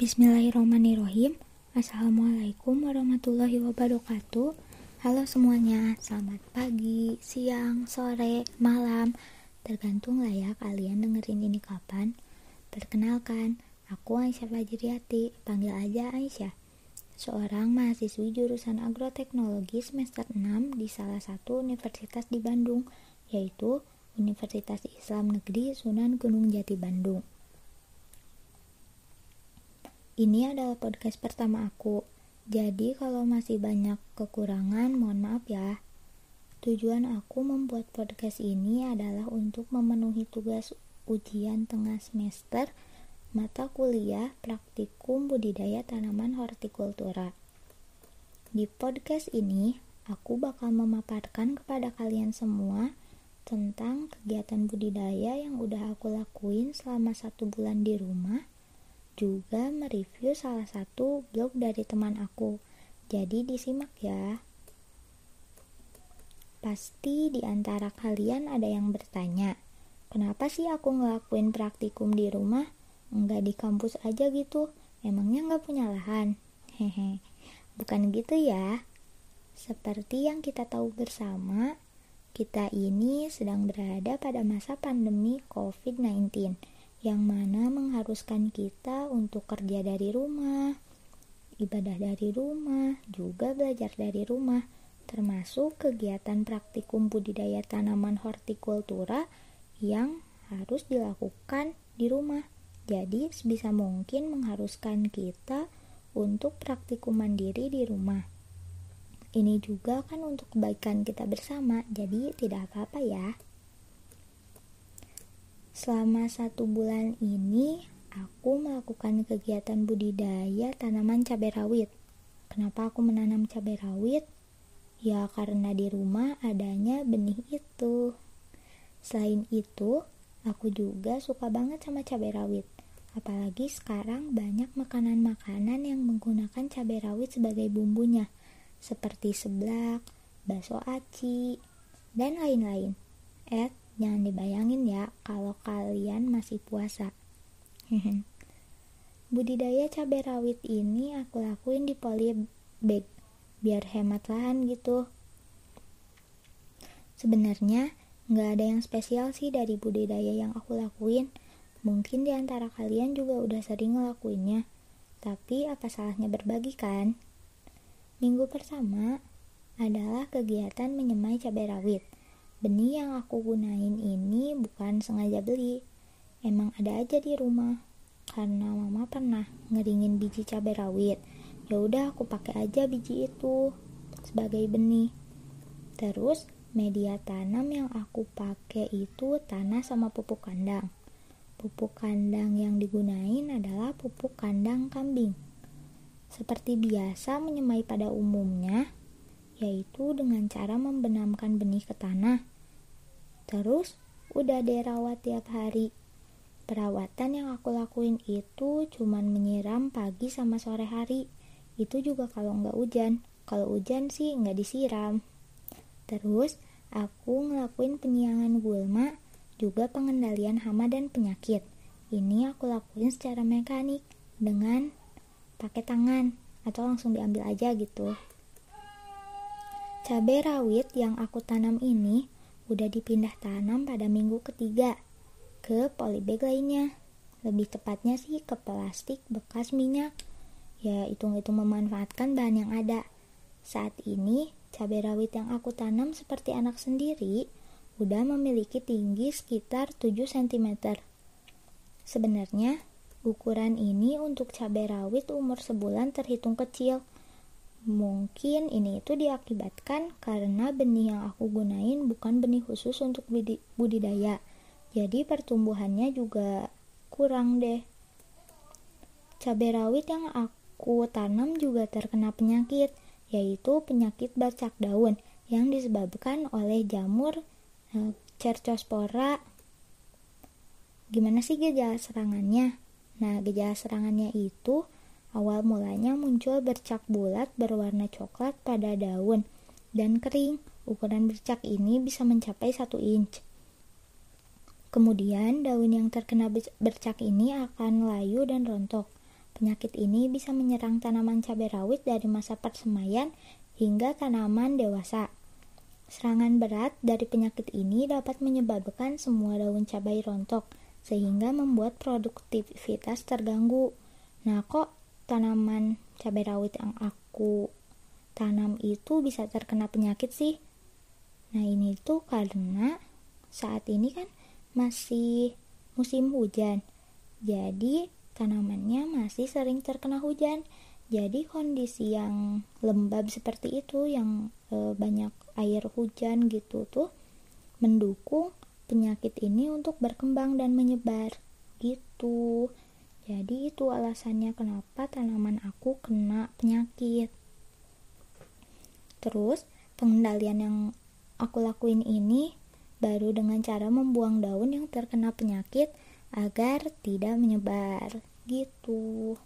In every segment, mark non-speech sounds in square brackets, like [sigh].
Bismillahirrahmanirrahim. Assalamualaikum warahmatullahi wabarakatuh. Halo semuanya, selamat pagi, siang, sore, malam. Tergantung lah ya kalian dengerin ini kapan. Perkenalkan, aku Aisyah Fajriati, panggil aja Aisyah. Seorang mahasiswi jurusan agroteknologi semester 6 di salah satu universitas di Bandung Yaitu Universitas Islam Negeri Sunan Gunung Jati Bandung ini adalah podcast pertama aku, jadi kalau masih banyak kekurangan, mohon maaf ya. Tujuan aku membuat podcast ini adalah untuk memenuhi tugas ujian tengah semester mata kuliah praktikum budidaya tanaman hortikultura. Di podcast ini, aku bakal memaparkan kepada kalian semua tentang kegiatan budidaya yang udah aku lakuin selama satu bulan di rumah juga mereview salah satu blog dari teman aku. Jadi disimak ya. Pasti di antara kalian ada yang bertanya, kenapa sih aku ngelakuin praktikum di rumah? Enggak di kampus aja gitu, emangnya nggak punya lahan? Hehe, bukan gitu ya. Seperti yang kita tahu bersama, kita ini sedang berada pada masa pandemi COVID-19 yang mana mengharuskan kita untuk kerja dari rumah, ibadah dari rumah, juga belajar dari rumah, termasuk kegiatan praktikum budidaya tanaman hortikultura yang harus dilakukan di rumah. Jadi, sebisa mungkin mengharuskan kita untuk praktikum mandiri di rumah. Ini juga kan untuk kebaikan kita bersama, jadi tidak apa-apa ya. Selama satu bulan ini, aku melakukan kegiatan budidaya tanaman cabai rawit. Kenapa aku menanam cabai rawit? Ya karena di rumah adanya benih itu. Selain itu, aku juga suka banget sama cabai rawit. Apalagi sekarang banyak makanan-makanan yang menggunakan cabai rawit sebagai bumbunya, seperti seblak, bakso aci, dan lain-lain. Eh, Jangan dibayangin ya kalau kalian masih puasa. [laughs] Budidaya cabai rawit ini aku lakuin di polybag biar hemat lahan gitu. Sebenarnya nggak ada yang spesial sih dari budidaya yang aku lakuin. Mungkin di antara kalian juga udah sering ngelakuinnya. Tapi apa salahnya berbagi kan? Minggu pertama adalah kegiatan menyemai cabai rawit benih yang aku gunain ini bukan sengaja beli. Emang ada aja di rumah. Karena mama pernah ngeringin biji cabai rawit. Ya udah aku pakai aja biji itu sebagai benih. Terus media tanam yang aku pakai itu tanah sama pupuk kandang. Pupuk kandang yang digunain adalah pupuk kandang kambing. Seperti biasa menyemai pada umumnya yaitu dengan cara membenamkan benih ke tanah. Terus, udah dirawat tiap hari. Perawatan yang aku lakuin itu cuman menyiram pagi sama sore hari. Itu juga kalau nggak hujan. Kalau hujan sih nggak disiram. Terus, aku ngelakuin penyiangan gulma, juga pengendalian hama dan penyakit. Ini aku lakuin secara mekanik dengan pakai tangan atau langsung diambil aja gitu. Cabai rawit yang aku tanam ini udah dipindah tanam pada minggu ketiga ke polybag lainnya. Lebih tepatnya sih ke plastik bekas minyak. Ya, hitung-hitung memanfaatkan bahan yang ada. Saat ini, cabai rawit yang aku tanam seperti anak sendiri udah memiliki tinggi sekitar 7 cm. Sebenarnya, ukuran ini untuk cabai rawit umur sebulan terhitung kecil Mungkin ini itu diakibatkan karena benih yang aku gunain bukan benih khusus untuk budidaya. Jadi pertumbuhannya juga kurang deh. Cabai rawit yang aku tanam juga terkena penyakit, yaitu penyakit bercak daun yang disebabkan oleh jamur eh, Cercospora. Gimana sih gejala serangannya? Nah, gejala serangannya itu Awal mulanya muncul bercak bulat berwarna coklat pada daun dan kering. Ukuran bercak ini bisa mencapai 1 inch. Kemudian daun yang terkena bercak ini akan layu dan rontok. Penyakit ini bisa menyerang tanaman cabai rawit dari masa persemaian hingga tanaman dewasa. Serangan berat dari penyakit ini dapat menyebabkan semua daun cabai rontok, sehingga membuat produktivitas terganggu. Nah, kok tanaman cabai rawit yang aku tanam itu bisa terkena penyakit sih? Nah, ini tuh karena saat ini kan masih musim hujan. Jadi, tanamannya masih sering terkena hujan. Jadi kondisi yang lembab seperti itu yang e, banyak air hujan gitu tuh mendukung penyakit ini untuk berkembang dan menyebar gitu. Jadi itu alasannya kenapa tanaman aku kena penyakit. Terus pengendalian yang aku lakuin ini baru dengan cara membuang daun yang terkena penyakit agar tidak menyebar. Gitu.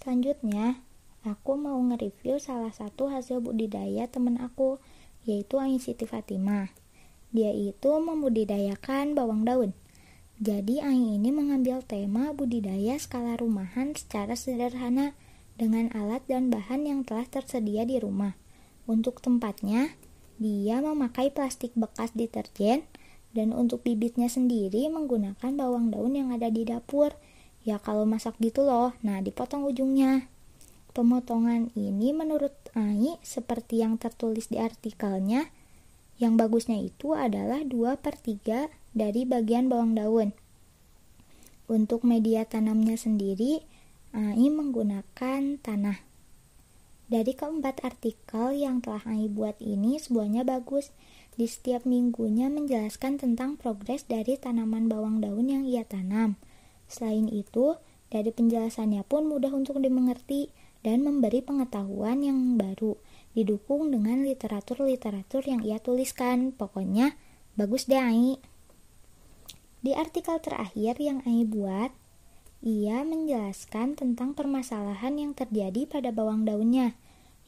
Selanjutnya aku mau nge-review salah satu hasil budidaya temen aku yaitu Ain Siti Fatimah. Dia itu membudidayakan bawang daun jadi Ain ini mengambil tema budidaya skala rumahan secara sederhana dengan alat dan bahan yang telah tersedia di rumah. Untuk tempatnya, dia memakai plastik bekas deterjen dan untuk bibitnya sendiri menggunakan bawang daun yang ada di dapur Ya kalau masak gitu loh, nah dipotong ujungnya. Pemotongan ini menurut Ai seperti yang tertulis di artikelnya, yang bagusnya itu adalah 2 per 3 dari bagian bawang daun. Untuk media tanamnya sendiri, Ai menggunakan tanah. Dari keempat artikel yang telah Ai buat ini, semuanya bagus. Di setiap minggunya menjelaskan tentang progres dari tanaman bawang daun yang ia tanam Selain itu, dari penjelasannya pun mudah untuk dimengerti dan memberi pengetahuan yang baru, didukung dengan literatur-literatur yang ia tuliskan. Pokoknya, bagus deh Ai. Di artikel terakhir yang Ai buat, ia menjelaskan tentang permasalahan yang terjadi pada bawang daunnya,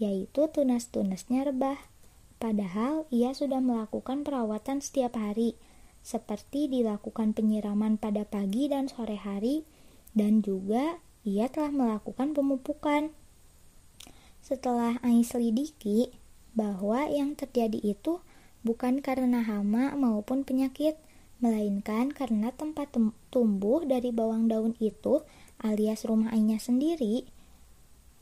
yaitu tunas-tunasnya rebah. Padahal ia sudah melakukan perawatan setiap hari, seperti dilakukan penyiraman pada pagi dan sore hari, dan juga ia telah melakukan pemupukan. Setelah Ais selidiki bahwa yang terjadi itu bukan karena hama maupun penyakit, melainkan karena tempat tumbuh dari bawang daun itu alias rumah Ainya sendiri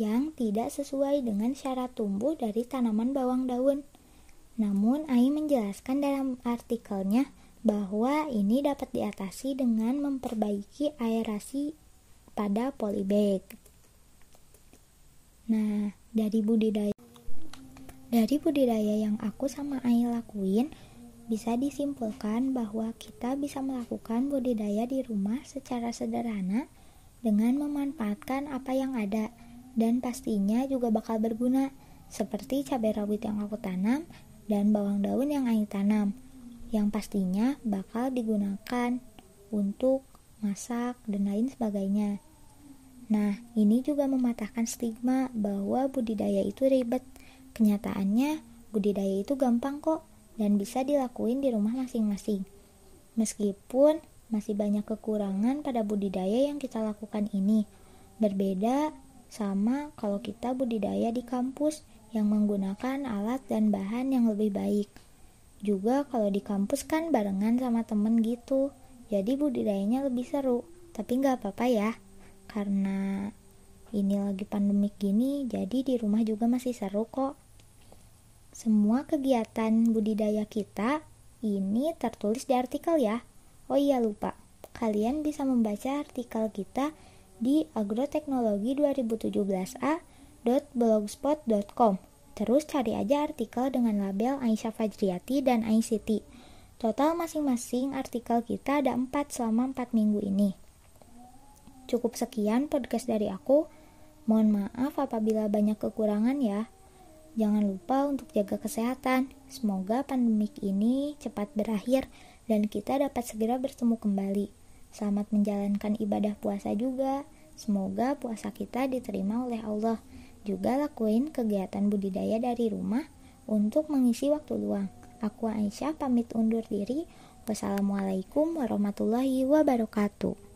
yang tidak sesuai dengan syarat tumbuh dari tanaman bawang daun. Namun, Ai menjelaskan dalam artikelnya bahwa ini dapat diatasi dengan memperbaiki aerasi pada polybag. Nah, dari budidaya dari budidaya yang aku sama Ai lakuin, bisa disimpulkan bahwa kita bisa melakukan budidaya di rumah secara sederhana dengan memanfaatkan apa yang ada dan pastinya juga bakal berguna seperti cabai rawit yang aku tanam dan bawang daun yang Ai tanam yang pastinya bakal digunakan untuk masak dan lain sebagainya. Nah, ini juga mematahkan stigma bahwa budidaya itu ribet. Kenyataannya, budidaya itu gampang kok dan bisa dilakuin di rumah masing-masing. Meskipun masih banyak kekurangan pada budidaya yang kita lakukan ini. Berbeda sama kalau kita budidaya di kampus yang menggunakan alat dan bahan yang lebih baik. Juga kalau di kampus kan barengan sama temen gitu, jadi budidayanya lebih seru. Tapi nggak apa-apa ya, karena ini lagi pandemik gini, jadi di rumah juga masih seru kok. Semua kegiatan budidaya kita ini tertulis di artikel ya. Oh iya lupa, kalian bisa membaca artikel kita di agroteknologi 2017a.blogspot.com Terus cari aja artikel dengan label Aisyah Fajriati dan Aisyiti. Total masing-masing artikel kita ada 4 selama 4 minggu ini. Cukup sekian podcast dari aku. Mohon maaf apabila banyak kekurangan ya. Jangan lupa untuk jaga kesehatan. Semoga pandemik ini cepat berakhir dan kita dapat segera bertemu kembali. Selamat menjalankan ibadah puasa juga. Semoga puasa kita diterima oleh Allah. Juga lakuin kegiatan budidaya dari rumah untuk mengisi waktu luang. Aku Aisyah pamit undur diri. Wassalamualaikum warahmatullahi wabarakatuh.